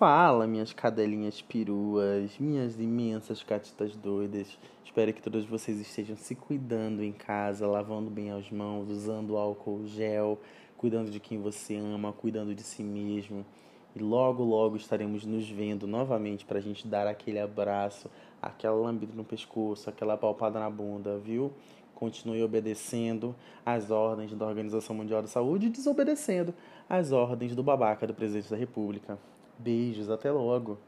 Fala, minhas cadelinhas peruas, minhas imensas catitas doidas. Espero que todos vocês estejam se cuidando em casa, lavando bem as mãos, usando álcool gel, cuidando de quem você ama, cuidando de si mesmo. E logo, logo estaremos nos vendo novamente para a gente dar aquele abraço, aquela lambida no pescoço, aquela palpada na bunda, viu? Continue obedecendo às ordens da Organização Mundial da Saúde e desobedecendo às ordens do babaca do presidente da República. Beijos, até logo.